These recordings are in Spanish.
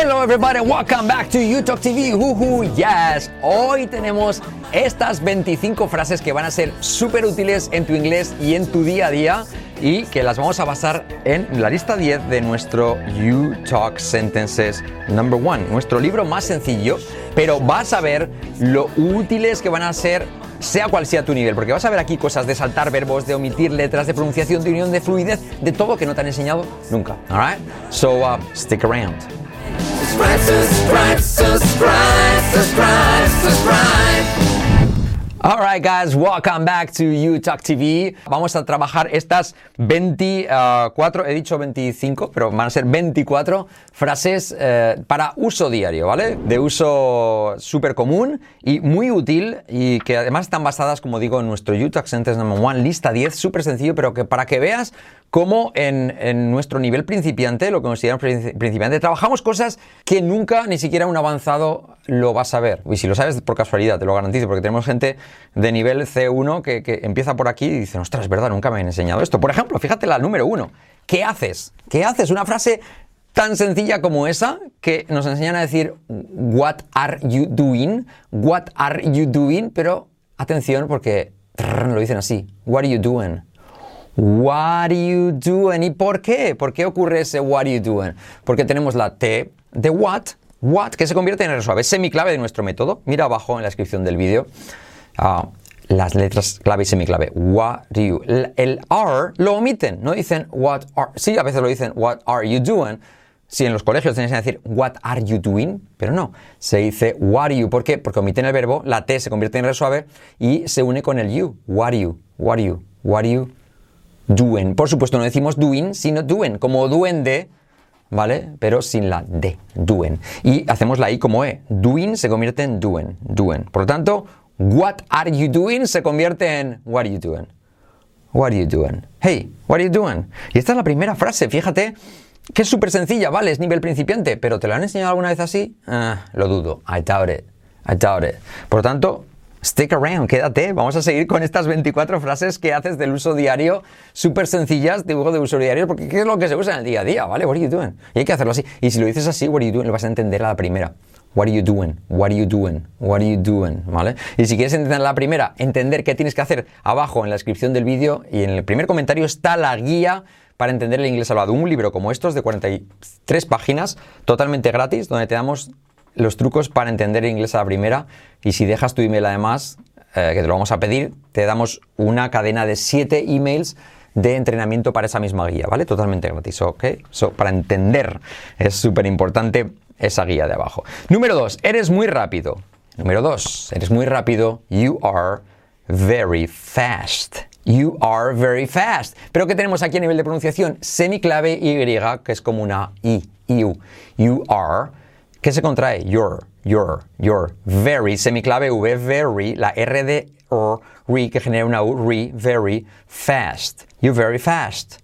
Hello everybody, welcome back to YouTube TV. Uhu, yes. Hoy tenemos estas 25 frases que van a ser súper útiles en tu inglés y en tu día a día y que las vamos a basar en la lista 10 de nuestro You Talk Sentences Number One, nuestro libro más sencillo, pero vas a ver lo útiles que van a ser sea cual sea tu nivel, porque vas a ver aquí cosas de saltar verbos, de omitir letras, de pronunciación, de unión, de fluidez, de todo que no te han enseñado nunca. Alright? So uh, stick around. Subscribe, subscribe, subscribe, subscribe, subscribe. Alright guys, welcome back to You TV. Vamos a trabajar estas 24, he dicho 25, pero van a ser 24 frases eh, para uso diario, ¿vale? De uso súper común y muy útil y que además están basadas, como digo, en nuestro You Talk Sentence Number One, lista 10, súper sencillo, pero que para que veas cómo en, nuestro nivel principiante, lo que consideramos princi- principiante, trabajamos cosas que nunca ni siquiera un avanzado lo va a saber. Y si lo sabes por casualidad, te lo garantizo, porque tenemos gente de nivel C1 que, empieza por aquí y dice, ostras, es verdad, nunca me han enseñado esto. Por ejemplo, fíjate la número uno. ¿Qué haces? ¿Qué haces? Una frase tan sencilla como esa que nos enseñan a decir what are you doing? What are you doing? Pero atención porque lo dicen así. What are you doing? What are you doing? ¿Y por qué? ¿Por qué ocurre ese what are you doing? Porque tenemos la T de what, what, que se convierte en R suave, semiclave de nuestro método. Mira abajo en la descripción del vídeo ah, las letras clave y semiclave. What do you? El, R lo omiten, no dicen what are. Sí, a veces lo dicen what are you doing. Si en los colegios tenéis que decir what are you doing, pero no, se dice what are you. ¿Por qué? Porque omiten el verbo, la T se convierte en R suave y se une con el you. What are you? What are you? What are you? Doing. Por supuesto, no decimos doing, sino doing, como duende, ¿vale? Pero sin la D, doing. Y hacemos la I como E. Doing se convierte en doing, doing. Por lo tanto, what are you doing se convierte en what are you doing. What are you doing? Hey, what are you doing? Y esta es la primera frase, fíjate que es súper sencilla, ¿vale? Es nivel principiante, pero ¿te lo han enseñado alguna vez así? Ah, lo dudo. I doubt it. I doubt it. Por lo tanto, stick around, quédate. Vamos a seguir con estas 24 frases que haces del uso diario, súper sencillas, dibujo de uso diario, porque ¿qué es lo que se usa en el día a día, ¿vale? What are you doing? Y hay que hacerlo así. Y si lo dices así, what are you doing, lo vas a entender a la primera. What are you doing? What are you doing? What are you doing? ¿Vale? Y si quieres entender la primera, entender qué tienes que hacer abajo en la descripción del vídeo y en el primer comentario está la guía para entender el inglés hablado. Un libro como estos de 43 páginas, totalmente gratis, donde te damos los trucos para entender inglés a la primera. Y si dejas tu email además, eh, que te lo vamos a pedir, te damos una cadena de 7 emails de entrenamiento para esa misma guía, ¿vale? Totalmente gratis, ¿ok? So, para entender es súper importante esa guía de abajo. Número 2, eres muy rápido. Número 2, eres muy rápido. You are very fast. You are very fast. Pero ¿qué tenemos aquí a nivel de pronunciación? Semiclave Y, que es como una I, you. You are, que se contrae, you're, you're, you're. Very, semiclave V, very, la R de or, re, que genera una U, re, very fast. You're very fast.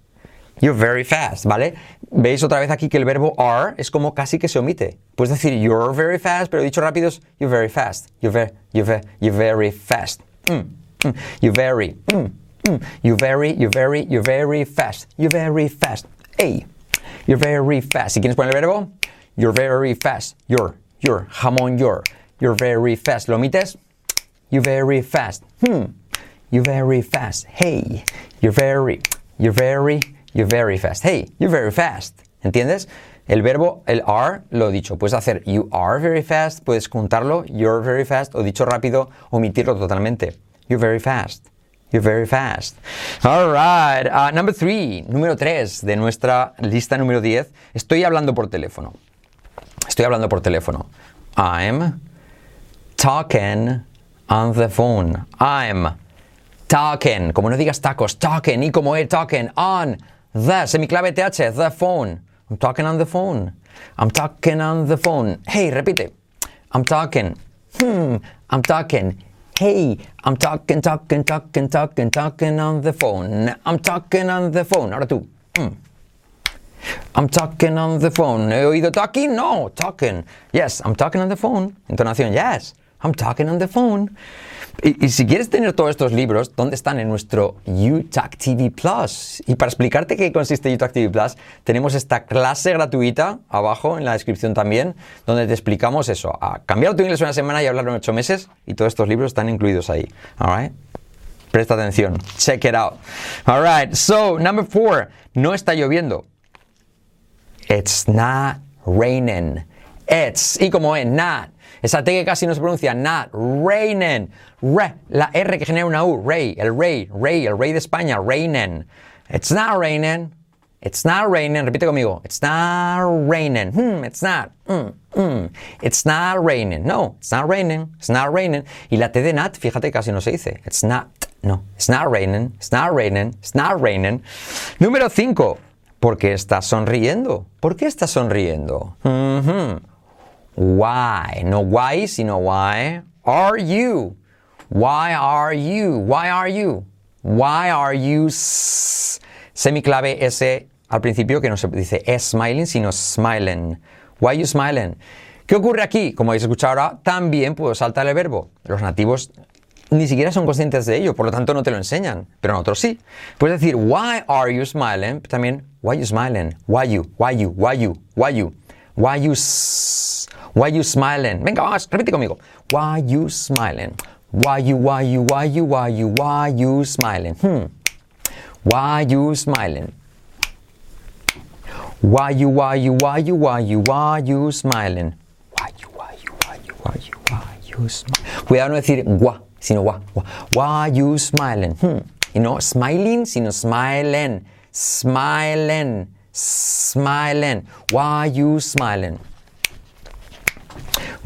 You're very fast, ¿vale? Veis otra vez aquí que el verbo are es como casi que se omite. Puedes decir you're very fast, pero dicho rápido es you're very fast. You're very, you're very, you're very fast. Mm, mm, you're very, mm, mm, you're very, you're very, you're very fast. You're very fast. Hey, you're very fast. Si quieres poner el verbo, you're very fast. You're, you're, jamón, you're. You're very fast. ¿Lo omites? You're very fast. Hmm. You're very fast. Hey, you're very, you're very, you're very fast. Hey, you're very fast. ¿Entiendes? El verbo, el are, lo dicho. Puedes hacer you are very fast, puedes juntarlo, you're very fast, o dicho rápido, omitirlo totalmente. You're very fast. You're very fast. All right. Uh, number three, número 3 de nuestra lista número 10. Estoy hablando por teléfono. Estoy hablando por teléfono. I'm talking on the phone. I'm talking. Como no digas tacos, talking. Y como es talking on the. Semiclave TH, the phone. I'm talking on the phone. I'm talking on the phone. Hey, repite. I'm talking. Hmm, I'm talking. Hey, I'm talking, talking, talking, talking, talking on the phone. I'm talking on the phone. Ahora tú. Hmm. I'm talking on the phone. ¿He oído talking? No, talking. Yes, I'm talking on the phone. Entonación, yes. I'm talking on the phone. Y, y si quieres tener todos estos libros, ¿dónde están? En nuestro UTAC TV Plus. Y para explicarte qué consiste UTAC TV Plus, tenemos esta clase gratuita abajo en la descripción también, donde te explicamos eso, a cambiar tu inglés una semana y hablarlo en ocho meses, y todos estos libros están incluidos ahí. Alright? Presta atención. Check it out. Alright, so number four, no está lloviendo. It's not raining. It's, y como es, not. Esa T que casi no se pronuncia, not raining. Re, la R que genera una U, rey, el rey, rey, el rey de España, raining. It's not raining. It's not raining. Repite conmigo. It's not raining. Hmm, it's not. Mm, mm. It's not raining. No, it's not raining. It's not raining. Y la T de not, fíjate, casi no se dice. It's not. No, it's not raining. It's not raining. It's not raining. Número 5. ¿Por qué estás sonriendo? ¿Por qué estás sonriendo? Why? No why, sino why are you? Why are you? Why are you? Why are you? Semiclave S al principio que no se dice smiling, sino smiling. Why are you smiling? ¿Qué ocurre aquí? Como habéis escuchado ahora, también puedo saltar el verbo. Los nativos ni siquiera son conscientes de ello, por lo tanto no te lo enseñan, pero nosotros sí. Puedes decir, why are you smiling? También, why you smiling? Why you? Why you? Why you? Why you? Why you? Why you smiling? Venga, vamos, repite conmigo. Why you smiling? Why you? Why you? Why you? Why you? Why you smiling? Hmm. Why you smiling? Why you? Why you? Why you? Why you? Why you smiling? Why you? Why you? Why you? Why you? Why you smiling? Cuidado no decir gua, sino gua, gua. Why you smiling? Hmm. Y no smiling, sino smiling. Smiling. Smiling. Why you smiling?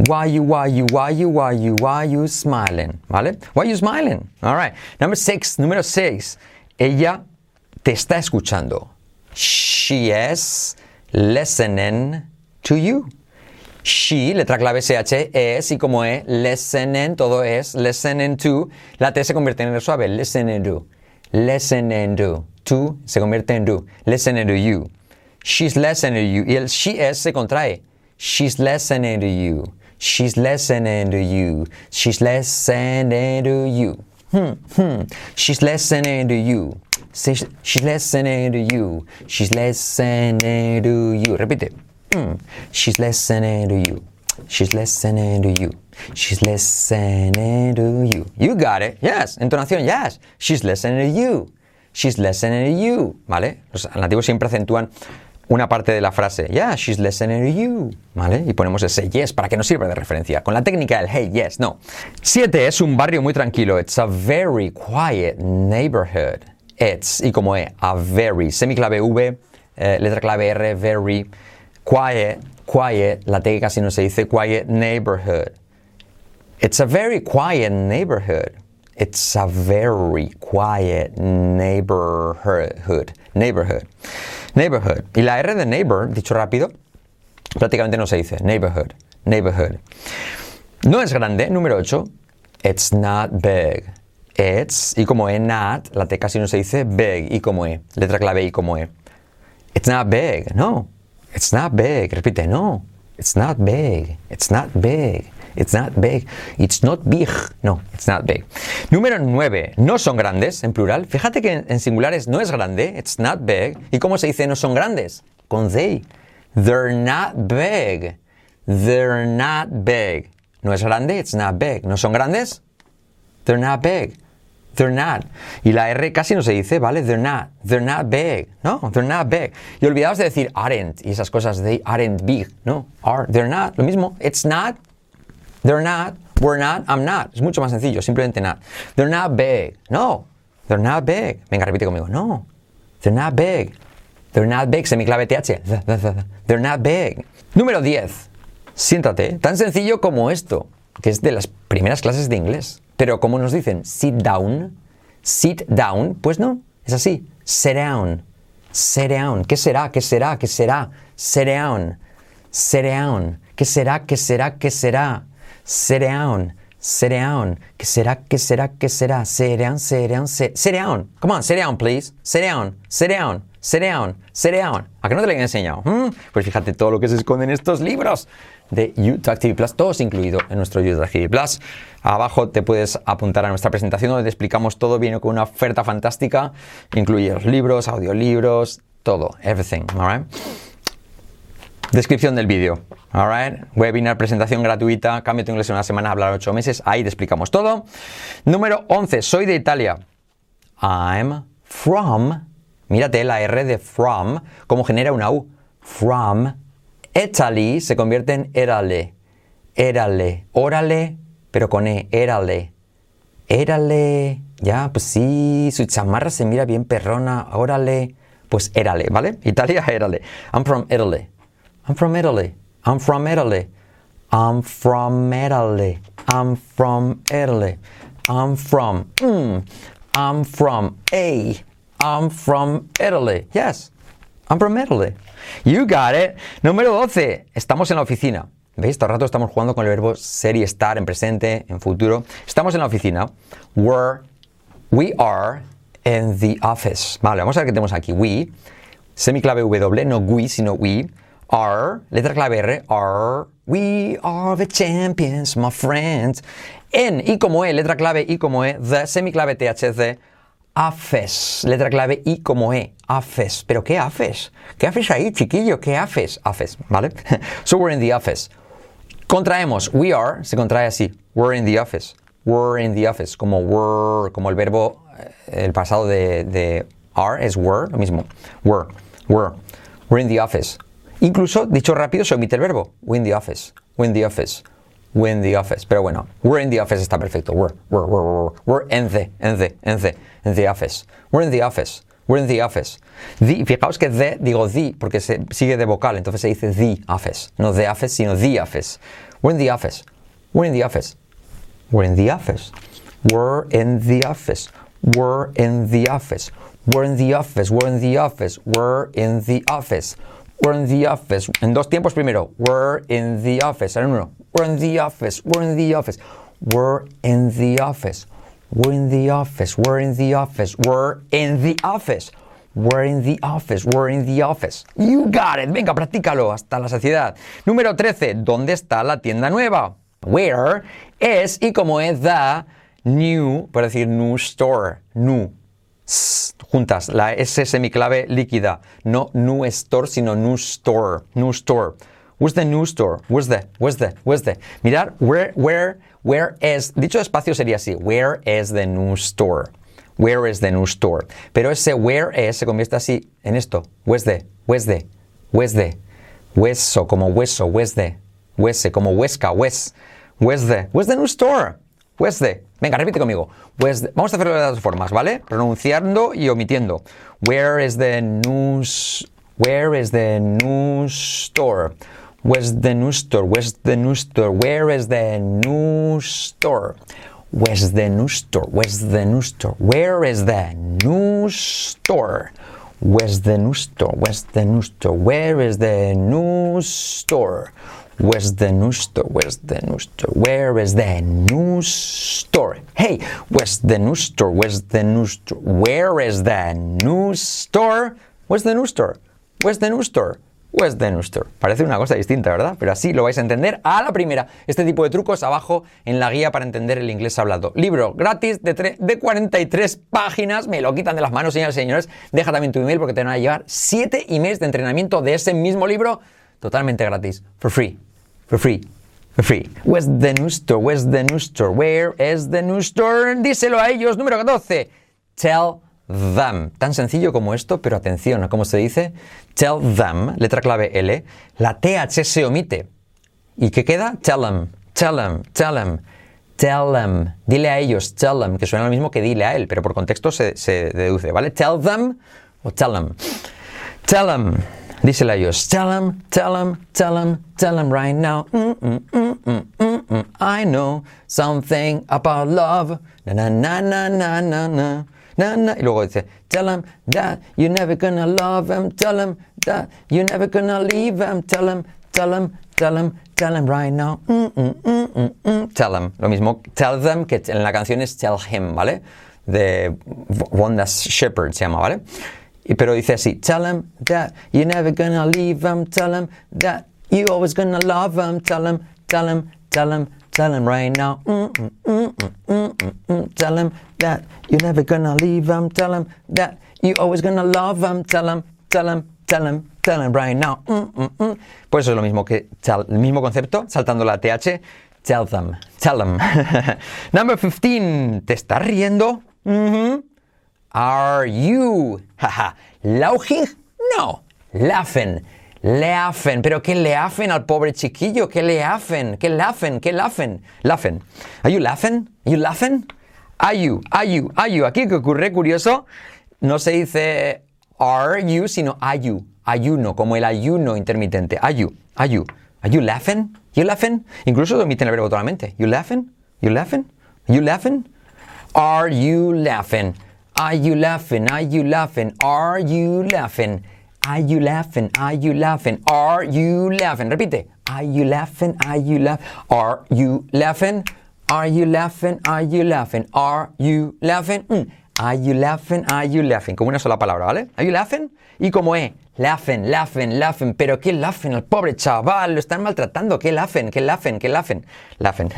Why you, why you, why you, why you, why you smiling? ¿Vale? Why you smiling? All right. Number six, número seis. Ella te está escuchando. She is listening to you. She, letra clave SH, es y como es, listening, todo es, listening to, la T se convierte en el suave, listening to, listening to, to se convierte en do, listening to you. She's listening to you. Y el she is se contrae. She's listening to you. She's listening to you. She's listening to you. Hmm, hmm. She's listening to you. She's listening to you. She's listening to you. Repite. Hmm. She's listening to you. She's listening to you. She's listening to you. You got it. Yes. Entonación. Yes. She's listening to you. She's listening to you. ¿Vale? Los nativos siempre acentúan una parte de la frase. Yeah, she's listening to you. ¿Vale? Y ponemos ese yes para que nos sirva de referencia. Con la técnica del hey, yes, no. Siete, es un barrio muy tranquilo. It's a very quiet neighborhood. It's, y como es, a very, semiclave V, eh, letra clave R, very, quiet, quiet, la T casi no se dice, quiet neighborhood. It's a very quiet neighborhood. It's a very quiet neighborhood. Neighborhood. Neighborhood. Y la R de neighbor, dicho rápido, prácticamente no se dice. Neighborhood. Neighborhood. No es grande, número 8. It's not big. It's, y como es not, la T casi no se dice big, y como es. Letra clave y como es. It's not big. No. It's not big. Repite, no. It's not big. It's not big. It's not big. It's not big. No, it's not big. Número 9. No son grandes, en plural. Fíjate que en, en singulares no es grande. It's not big. ¿Y cómo se dice no son grandes? Con they. They're not big. They're not big. No es grande, it's not big. ¿No son grandes? They're not big. They're not. Y la R casi no se dice, ¿vale? They're not. They're not big. No, they're not big. Y olvidaos de decir aren't y esas cosas. They aren't big. No, are. They're not. Lo mismo. It's not. They're not. We're not. I'm not. Es mucho más sencillo. Simplemente not. They're not big. No. They're not big. Venga, repite conmigo. No. They're not big. They're not big. Semiclave TH. Th, th, th, th. They're not big. Número 10. Siéntate. Tan sencillo como esto, que es de las primeras clases de inglés. Pero como nos dicen sit down, sit down, pues no, es así. Sit down. Sit down. ¿Qué será? ¿Qué será? ¿Qué será? Sit down. Sit down. ¿Qué será? ¿Qué será? ¿Qué será? Sit down. Sit down. ¿Qué será? ¿Qué será? ¿Qué será? Sit down, sit down, sit, down. Come on, sit down, please. Sit down, sit down, sit down, sit down. ¿A qué no te lo he enseñado? ¿Mm? Pues fíjate todo lo que se esconde en estos libros de YouTube TV Plus, todos incluido en nuestro YouTube TV Plus. Abajo te puedes apuntar a nuestra presentación donde te explicamos todo, viene con una oferta fantástica, incluye los libros, audiolibros, todo, everything, alright? Descripción del vídeo. Alright, webinar, presentación gratuita, cambio tu inglés en una semana, hablar 8 meses, ahí te explicamos todo. Número 11, soy de Italia. I'm from, mírate la R de from, cómo genera una U. From Italy se convierte en erale. Erale, órale, pero con E, erale. Érale, ya, pues sí, su chamarra se mira bien perrona, órale, pues érale, ¿vale? Italia, érale. I'm from Italy. I'm from Italy. I'm from Italy. I'm from Italy. I'm from Italy. I'm from. Mm, I'm from A. I'm from Italy. Yes. I'm from Italy. You got it. Número 12. Estamos en la oficina. ¿Veis? Todo el rato estamos jugando con el verbo ser y estar en presente, en futuro. Estamos en la oficina. We're, we are in the office. Vale, vamos a ver qué tenemos aquí. We, semiclave W, no we, sino we. Are, letra clave R, are, we are the champions, my friends. En, y como E, letra clave I como E, the, semiclave TH, office, letra clave I como E, office. ¿Pero qué haces? ¿Qué haces ahí, chiquillo? ¿Qué haces? Office, ¿vale? so we're in the office. Contraemos, we are, se contrae así, we're in the office. We're in the office, como were, como el verbo, eh, el pasado de, de are es were, lo mismo. Were, were, we're in the office. Incluso, dicho rápido, se omite el verbo. We're in the office. We're in the office. We're in the office. Pero bueno, we're in the office está perfecto. We're, we're, we're, we're, we're in the, in the, in the, in the office. We're in the office. We're in the office. The, fijaos que the, digo the, porque se sigue de vocal, entonces se dice the office. No the office, sino the office. We're in the office. We're in the office. We're in the office. We're in the office. We're in the office. We're in the office. We're in the office. We're in the office. We're in the office. En dos tiempos primero. We're in the office. En uno. We're in the office. We're in the office. We're in the office. We're in the office. We're in the office. We're in the office. We're in the office. We're in the office. You got it. Venga, practícalo hasta la saciedad. Número 13. ¿Dónde está la tienda nueva? Where es y como es the new, por decir new store. New. Juntas, la S semiclave líquida. No new store, sino new store. New store. Where's the new store? Where's the? Where's the? Where's the? Mirar, where, where, where is. Dicho despacio sería así. Where is the new store? Where is the new store? Pero ese where is se convierte así en esto. Where's the? Where's the? Where's the? Hueso como hueso. Where's the? Huese como huesca. Wes. Where's the? Where's the new store? The? Venga, repite conmigo. The? Vamos a hacerlo de las dos formas, ¿vale? Pronunciando y omitiendo. Where is the news? Where is the new store? Where's the new store? Where's the new store? Where is the new store? Where's the new store? Where's the new store? Where is the new store? Where's the new store? Where's the new store? Where is the new store? Where's the new store? Where's the new store? Where is the new store? Hey, where's the new store? Where's the new store? Where is the new store? Where's the new store? Where's the new store? Where's the new store? Parece una cosa distinta, ¿verdad? Pero así lo vais a entender a la primera. Este tipo de trucos abajo en la guía para entender el inglés hablado. Libro gratis de, tre- de 43 páginas. Me lo quitan de las manos, señoras y señores. Deja también tu email porque te van a llevar 7 emails de entrenamiento de ese mismo libro totalmente gratis. For free. For free. For free. Where's the new store? Where's the new store? Where is the new store? Díselo a ellos. Número 14. Tell them. Tan sencillo como esto, pero atención a cómo se dice. Tell them, letra clave L. La TH se omite. ¿Y qué queda? Tell them. Tell them. Tell them. Tell them. Dile a ellos. Tell them. Que suena lo mismo que dile a él, pero por contexto se, se deduce, ¿vale? Tell them o tell them. Tell them. Díselo a ellos. Tell them, tell them, tell them, tell them right now. Mm, mm, mm, mm, mm, mm. I know something about love. Na na na na na na na. Na, na. Y luego dice, tell them that you're never gonna love them. Tell them that you're never gonna leave them. Tell them, tell them, tell them, tell them right now. Tell them. Lo mismo, tell them, que en la canción es tell him, ¿vale? De Wanda Shepherd se llama, ¿vale? Y- pero dice así, tell him that you're never gonna leave him, tell him that you always gonna love him, tell him, tell him, tell him, tell him right now, mm, mm, mm, mm, mm, mm, mm. tell him that you're never gonna leave him, tell him that you always gonna love him, tell him, tell him, tell him, tell him right now, mm, mm, mm. Pues es lo mismo que tell- el mismo concepto, saltando la TH, tell them, tell them. Number 15, ¿te estás riendo? Mhm. Are you? Haha. Laughing? No. Laughing. Laughing. ¿Pero qué le hacen al pobre chiquillo? ¿Qué le hacen? ¿Qué laughing? ¿Qué laughing? Laughing. Are you laughing? Are you laughing? Are you? Are you? Are you? Aquí que ocurre curioso, no se dice are you, sino are you. Ayuno, como el ayuno intermitente. Are you? Are you? Are you laughing? You laughing? Incluso omiten el verbo totalmente. You laughing? You laughing? You laughing? Are you laughing? Are you laughing? Are you laughing? Are you laughing? Are you laughing? Are you laughing? Are you laughing? Repite. Are you laughing? Are you laughing? Are you laughing? Are you laughing? Are you laughing? Are you laughing? Mm. Are you laughing? Como una sola palabra, ¿vale? Are you laughing? Y como E. Laughing, laughing, laughing. Pero qué laughing al pobre chaval. Lo están maltratando. Qué laughing, qué laughing, qué laughing. Laughing.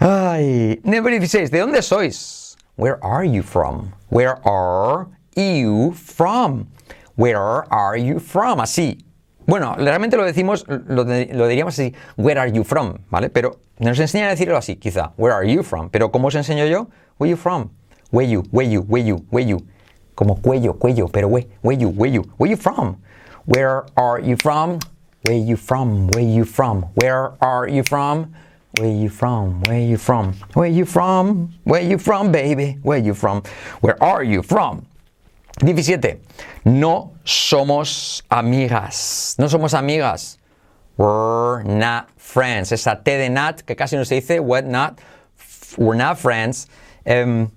Ay. Number 16. ¿De dónde sois? Where are you from? Where are you from? Where are you from? Así. Bueno, realmente lo decimos, lo, lo diríamos así, where are you from, ¿vale? Pero nos enseñan a decirlo así, quizá, where are you from? Pero ¿cómo os enseño yo? Where you from? Where you, where you, where you, where you. Como cuello, cuello, pero where, where you, where you, where you from? Where are you from? Where you from? Where you from? Where are you from? Where you from? Where you from? Where you from? Where you from, baby? Where you from? Where are you from? 17. No somos amigas. No somos amigas. We're not friends. Esa T de not que casi no se dice. We're not, we're not friends. Em,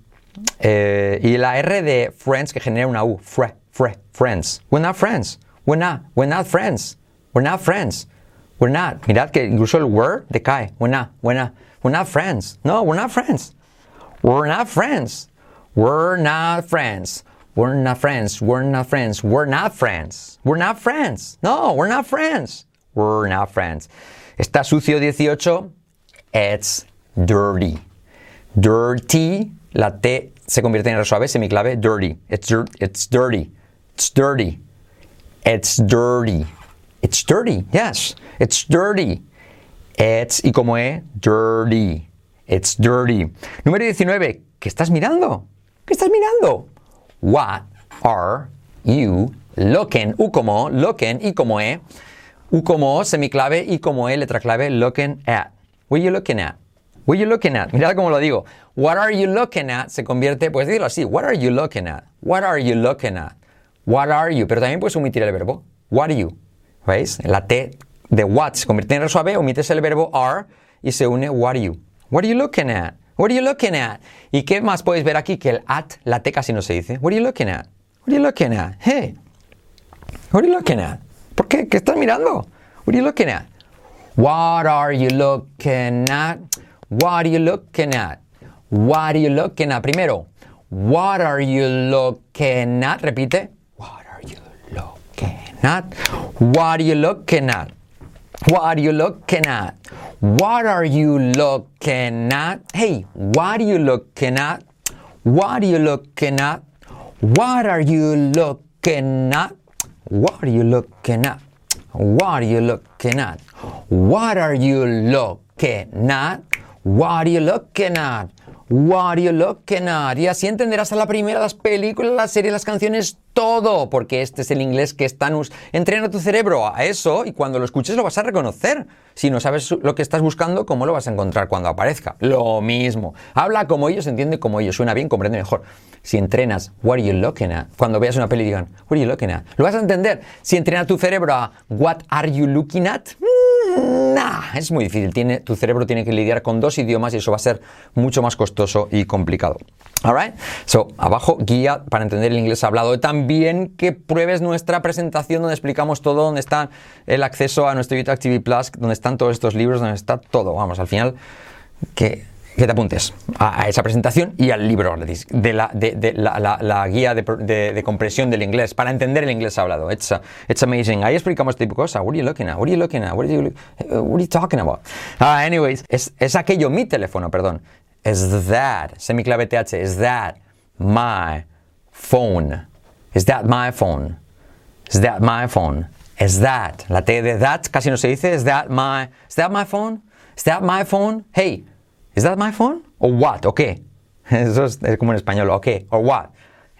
eh, y la R de friends que genera una U. Fre, fre, friends. We're not friends. We're not. We're not friends. We're not friends. We're not. Mirad que incluso el were decae. We're not. We're not. We're not friends. No, we're not friends. We're not friends. We're not friends. We're not friends. We're not friends. We're not friends. We're not friends. No, we're not friends. We're not friends. Está sucio 18. It's dirty. Dirty. La T se convierte en R suave, semiclave. Dirty. It's, dir- it's dirty. It's dirty. It's dirty. It's dirty. Yes. It's dirty. It's y como E, dirty. It's dirty. Número 19. ¿Qué estás mirando? ¿Qué estás mirando? What are you looking? U como looking y como E. U como semiclave y como E, letra clave, looking at. What are you looking at? What are you looking at? Mirad cómo lo digo. What are you looking at? Se convierte, puedes decirlo así. What are you looking at? What are you looking at? What are you? Pero también puedes omitir el verbo. What are you? ¿Veis? La T de what se convierte en R suave, omites el verbo are y se une what are you. What are you looking at? What are you looking at? ¿Y qué más podéis ver aquí? Que el at, la T casi no se dice. What are you looking at? What are you looking at? Hey, what are you looking at? ¿Por qué? ¿Qué estás mirando? What are you looking at? What are you looking at? What are you looking at? What are you looking at? Primero, what are you looking at? Repite. At? What are you looking at? What are you looking at? What are you looking at? Hey, what are you looking at? What are you looking at? What are you looking at? What are you looking at? What are you looking at? What are you looking at? What are you looking at? What are you looking at? Y así entenderás a la primera las películas, las series, las canciones, todo, porque este es el inglés que están us- entrena tu cerebro a eso y cuando lo escuches lo vas a reconocer. Si no sabes lo que estás buscando, ¿cómo lo vas a encontrar cuando aparezca? Lo mismo. Habla como ellos, entiende como ellos, suena bien, comprende mejor. Si entrenas, what are you looking at? Cuando veas una peli digan, what are you looking at? Lo vas a entender. Si entrena tu cerebro a what are you looking at? Mm, Nah, es muy difícil. Tiene, tu cerebro tiene que lidiar con dos idiomas y eso va a ser mucho más costoso y complicado. Alright? So, abajo, guía para entender el inglés hablado. También que pruebes nuestra presentación donde explicamos todo, donde está el acceso a nuestro YouTube TV Plus, donde están todos estos libros, donde está todo. Vamos, al final, que que te apuntes a, a esa presentación y al libro de la, de, de la, la- la guía de, de- compresión del inglés para entender el inglés hablado. It's, uh, it's amazing. Ahí explicamos este tipo de cosas. What are you looking at? What are you looking at? What are you, uh, what are you talking about? Ah, anyways, es, es aquello, mi teléfono, perdón. Is that, semiclave TH, is that my phone? Is that my phone? Is that my phone? Is that, la T de that casi no se dice, is that my, is that my phone? Is that my phone? Hey, is that my phone? Or what? ¿O qué? Eso es, como en español, ¿o? Or what?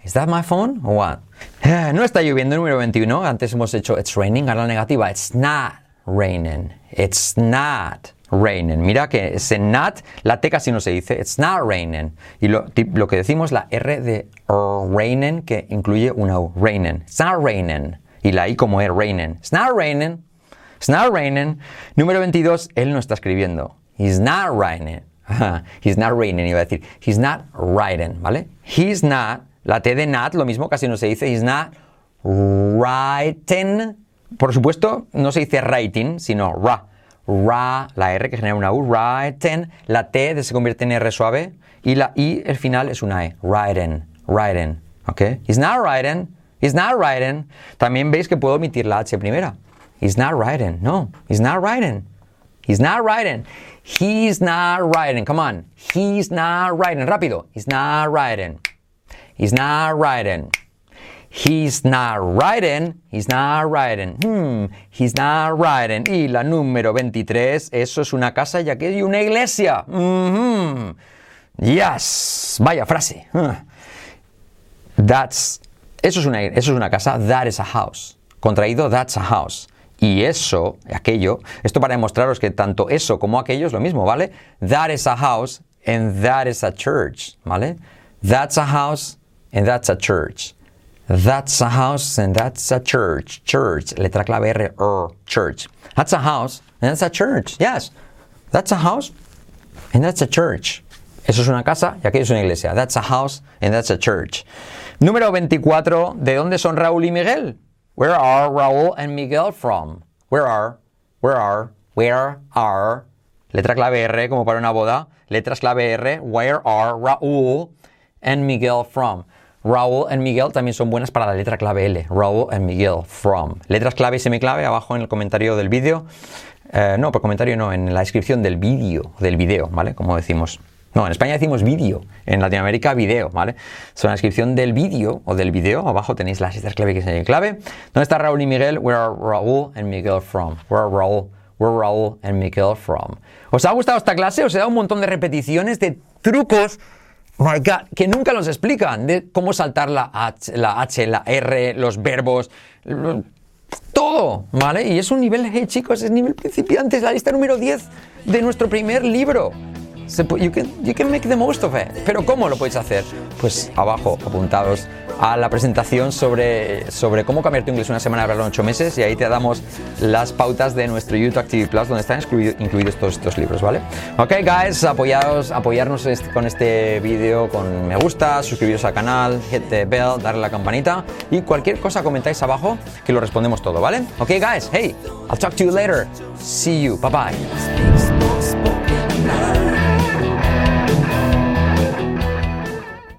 Is that my phone? Or what? Eh, No está lloviendo, número 21. Antes hemos hecho it's raining, ahora la negativa. It's not raining. It's not raining. Mira que ese not, la T casi no se dice. It's not raining. Y lo, que decimos, la R de raining, que incluye una U. Raining. It's not raining. Y la I como es raining. It's not raining. It's not raining. Número 22, él no está escribiendo. He's not. Ajá, He's not raining, iba a decir. He's not writing, ¿vale? He's not, la T de not, lo mismo, casi no se dice. He's not writing. Por supuesto, no se dice writing, sino ra. Ra, la R que genera una U, writing. La T se convierte en R suave. Y la I, el final, es una E. Writing, writing. ¿Ok? He's not writing. He's not writing. También veis que puedo omitir la H primera. He's not writing. No, he's not writing. He's not writing. He's not writing. Come on. He's not writing. Rápido. He's not writing. He's not writing. He's not writing. He's not writing. Hmm. He's not writing. Y la número 23, eso es una casa y aquí hay una iglesia. Mhm. Yes. Vaya frase. That's, eso es, una, eso es una casa, that is a house. Contraído, that's a house. Y eso, aquello, esto para demostraros que tanto eso como aquello es lo mismo, ¿vale? That is a house and that is a church, ¿vale? That's a house and that's a church. That's a house and that's a church. Church, letra clave R, church. That's a house and that's a church. Yes. That's a house and that's a church. Eso es una casa y aquello es una iglesia. That's a house and that's a church. Número 24. ¿De dónde son Raúl y Miguel? Where are Raúl and Miguel from? Where are? Where are? Where are? Letra clave R como para una boda. Letras clave R. Where are Raúl and Miguel from? Raúl and Miguel también son buenas para la letra clave L. Raúl and Miguel from. Letras clave y semiclave abajo en el comentario del vídeo. Eh, no, por comentario no, en la descripción del vídeo, del vídeo, ¿vale? Como decimos. No, en España decimos vídeo, en Latinoamérica video, ¿vale? So, en la descripción del vídeo o del vídeo, abajo tenéis las letras clave que se clave. ¿Dónde está Raúl y Miguel? Where are Raúl and Miguel from? Where Raúl, where are Raúl and Miguel from? ¿Os ha gustado esta clase? Os he dado un montón de repeticiones, de trucos Que nunca los explican de cómo saltar la H, la, H, la R, los verbos, todo, ¿vale? Y es un nivel, hey chicos, es nivel principiante, es la lista número 10 de nuestro primer libro. You, can, you can make the most of it. Pero ¿cómo lo podéis hacer? Pues abajo, apuntados a la presentación sobre, sobre cómo cambiar tu inglés una semana hablarlo en 8 meses y ahí te damos las pautas de nuestro YouTube Activity Plus donde están incluidos todos estos libros, ¿vale? Ok, guys, apoyados, apoyarnos este- con este vídeo con me gusta, suscribiros al canal, hit the bell, darle la campanita y cualquier cosa comentáis abajo que lo respondemos todo, ¿vale? Ok, guys, hey, I'll talk to you later. See you, bye bye.